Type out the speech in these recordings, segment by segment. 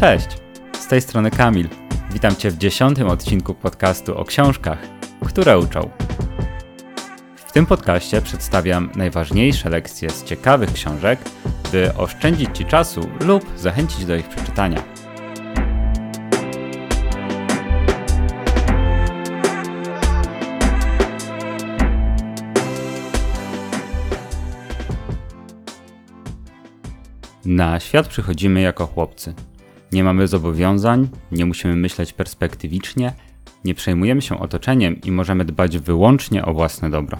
Cześć, z tej strony Kamil. Witam Cię w dziesiątym odcinku podcastu o książkach, które uczą. W tym podcaście przedstawiam najważniejsze lekcje z ciekawych książek, by oszczędzić Ci czasu lub zachęcić do ich przeczytania. Na świat przychodzimy jako chłopcy. Nie mamy zobowiązań, nie musimy myśleć perspektywicznie, nie przejmujemy się otoczeniem i możemy dbać wyłącznie o własne dobro.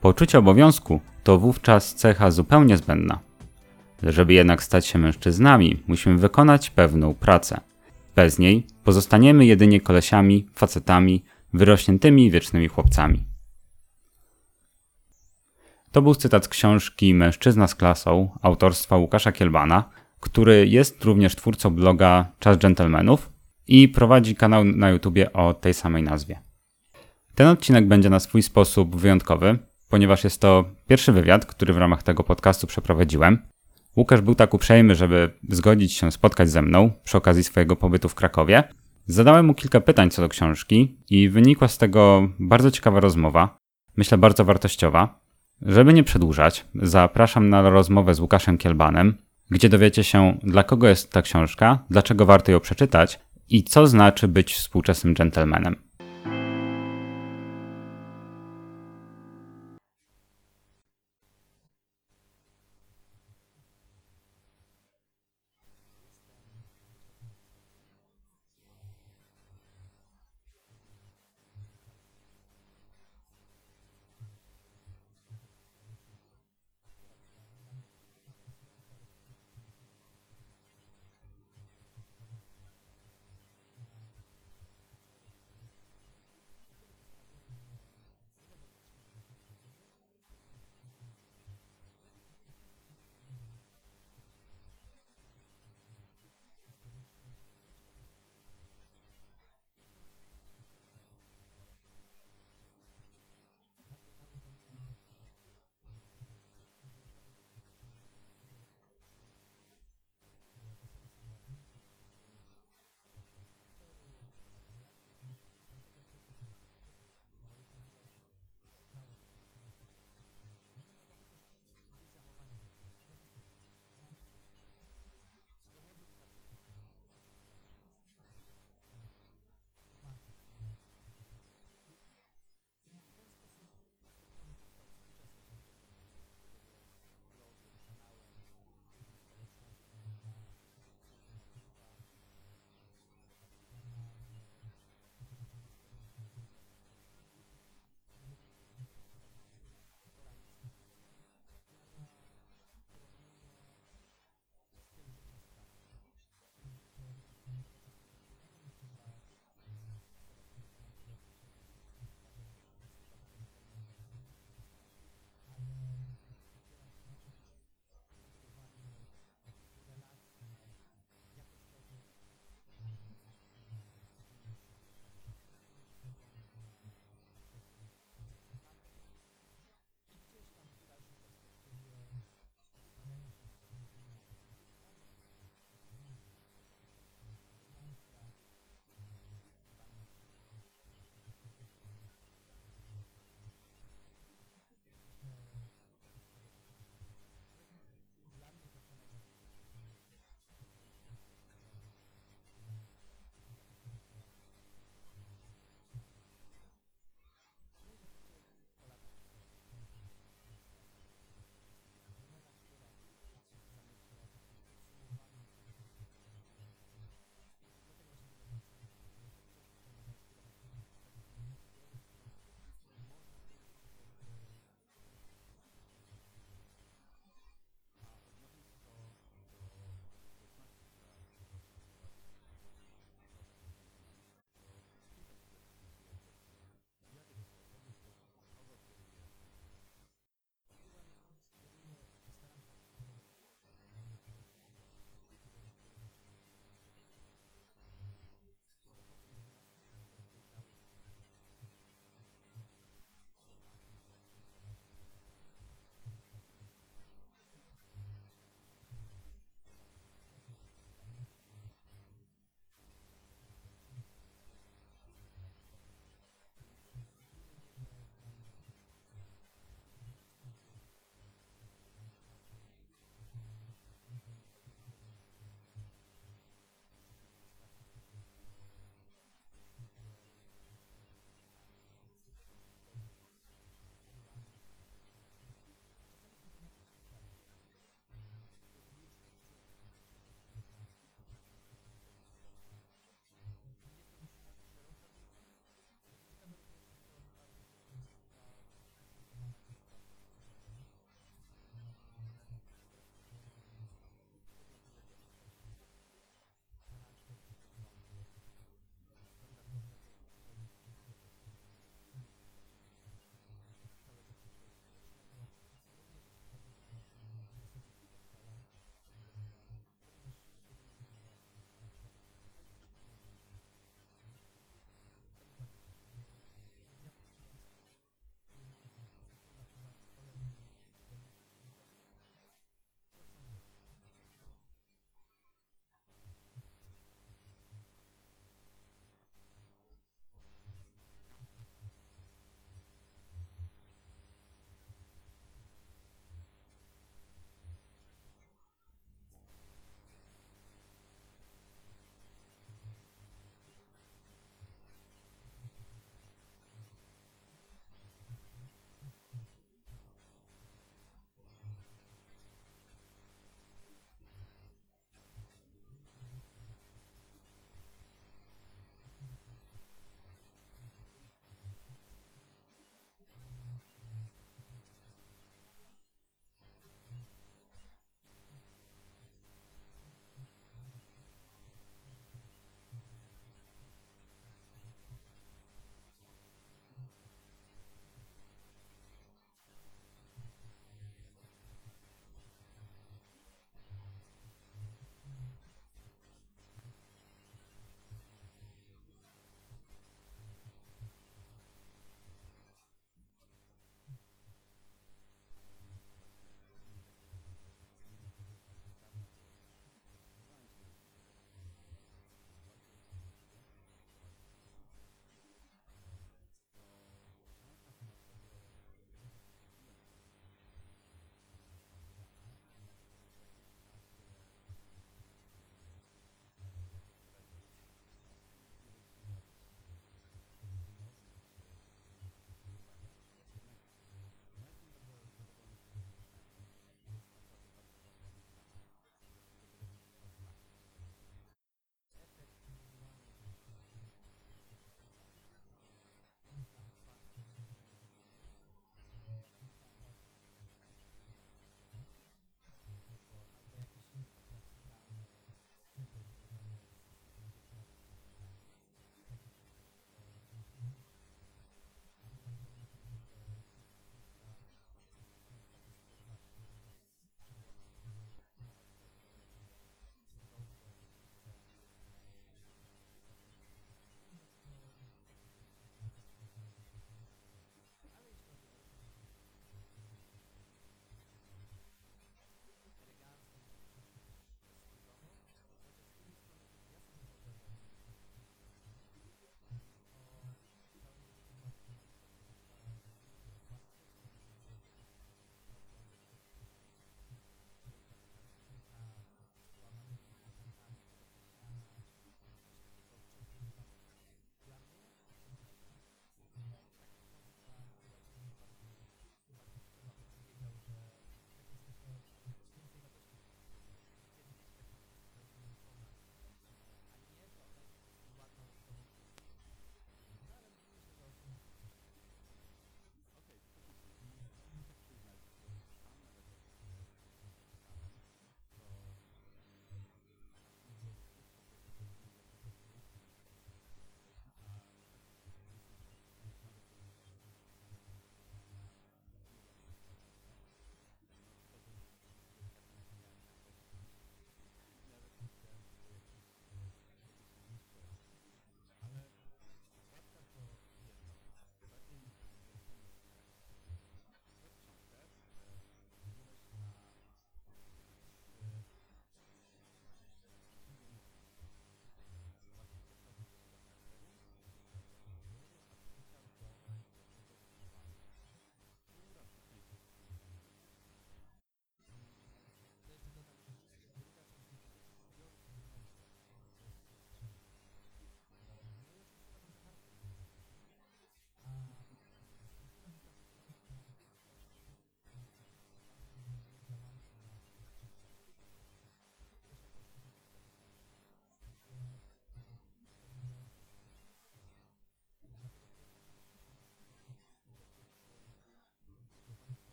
Poczucie obowiązku to wówczas cecha zupełnie zbędna. Żeby jednak stać się mężczyznami, musimy wykonać pewną pracę. Bez niej pozostaniemy jedynie kolesiami, facetami, wyrośniętymi wiecznymi chłopcami. To był cytat z książki Mężczyzna z klasą autorstwa Łukasza Kielbana, który jest również twórcą bloga Czas Gentlemanów i prowadzi kanał na YouTubie o tej samej nazwie. Ten odcinek będzie na swój sposób wyjątkowy, ponieważ jest to pierwszy wywiad, który w ramach tego podcastu przeprowadziłem. Łukasz był tak uprzejmy, żeby zgodzić się spotkać ze mną przy okazji swojego pobytu w Krakowie. Zadałem mu kilka pytań co do książki i wynikła z tego bardzo ciekawa rozmowa, myślę bardzo wartościowa. Żeby nie przedłużać, zapraszam na rozmowę z Łukaszem Kielbanem, gdzie dowiecie się, dla kogo jest ta książka, dlaczego warto ją przeczytać i co znaczy być współczesnym gentlemanem.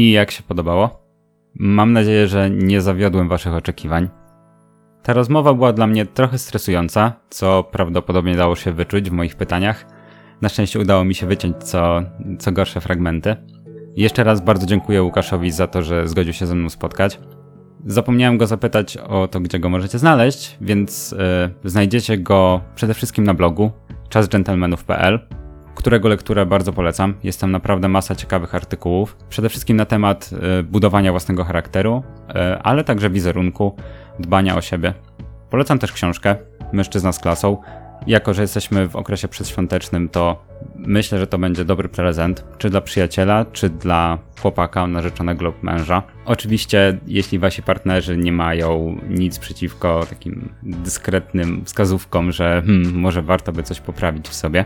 I jak się podobało? Mam nadzieję, że nie zawiodłem Waszych oczekiwań. Ta rozmowa była dla mnie trochę stresująca, co prawdopodobnie dało się wyczuć w moich pytaniach. Na szczęście udało mi się wyciąć co, co gorsze fragmenty. Jeszcze raz bardzo dziękuję Łukaszowi za to, że zgodził się ze mną spotkać. Zapomniałem go zapytać o to, gdzie go możecie znaleźć, więc yy, znajdziecie go przede wszystkim na blogu czasgentlemanów.pl, którego lekturę bardzo polecam. Jest tam naprawdę masa ciekawych artykułów, przede wszystkim na temat yy, budowania własnego charakteru, yy, ale także wizerunku, dbania o siebie. Polecam też książkę Mężczyzna z klasą. Jako, że jesteśmy w okresie przedświątecznym, to myślę, że to będzie dobry prezent, czy dla przyjaciela, czy dla chłopaka, narzeczonego lub męża. Oczywiście, jeśli wasi partnerzy nie mają nic przeciwko takim dyskretnym wskazówkom, że hmm, może warto by coś poprawić w sobie.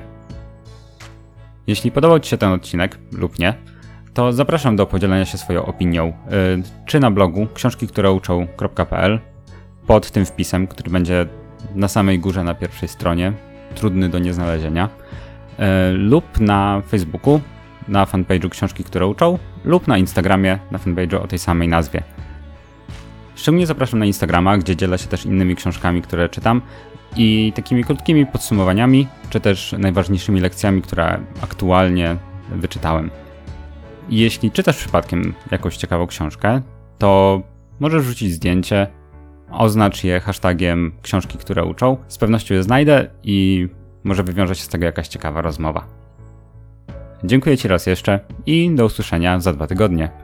Jeśli podobał Ci się ten odcinek lub nie, to zapraszam do podzielenia się swoją opinią, yy, czy na blogu książki, które uczą.pl pod tym wpisem, który będzie na samej górze na pierwszej stronie, trudny do nieznalezienia, e, lub na Facebooku, na fanpage'u Książki, które uczą, lub na Instagramie, na fanpage'u o tej samej nazwie. Szczególnie zapraszam na Instagrama, gdzie dzielę się też innymi książkami, które czytam i takimi krótkimi podsumowaniami, czy też najważniejszymi lekcjami, które aktualnie wyczytałem. Jeśli czytasz przypadkiem jakąś ciekawą książkę, to możesz wrzucić zdjęcie, oznacz je hashtagiem książki, które uczą. Z pewnością je znajdę i może wywiąże się z tego jakaś ciekawa rozmowa. Dziękuję Ci raz jeszcze i do usłyszenia za dwa tygodnie.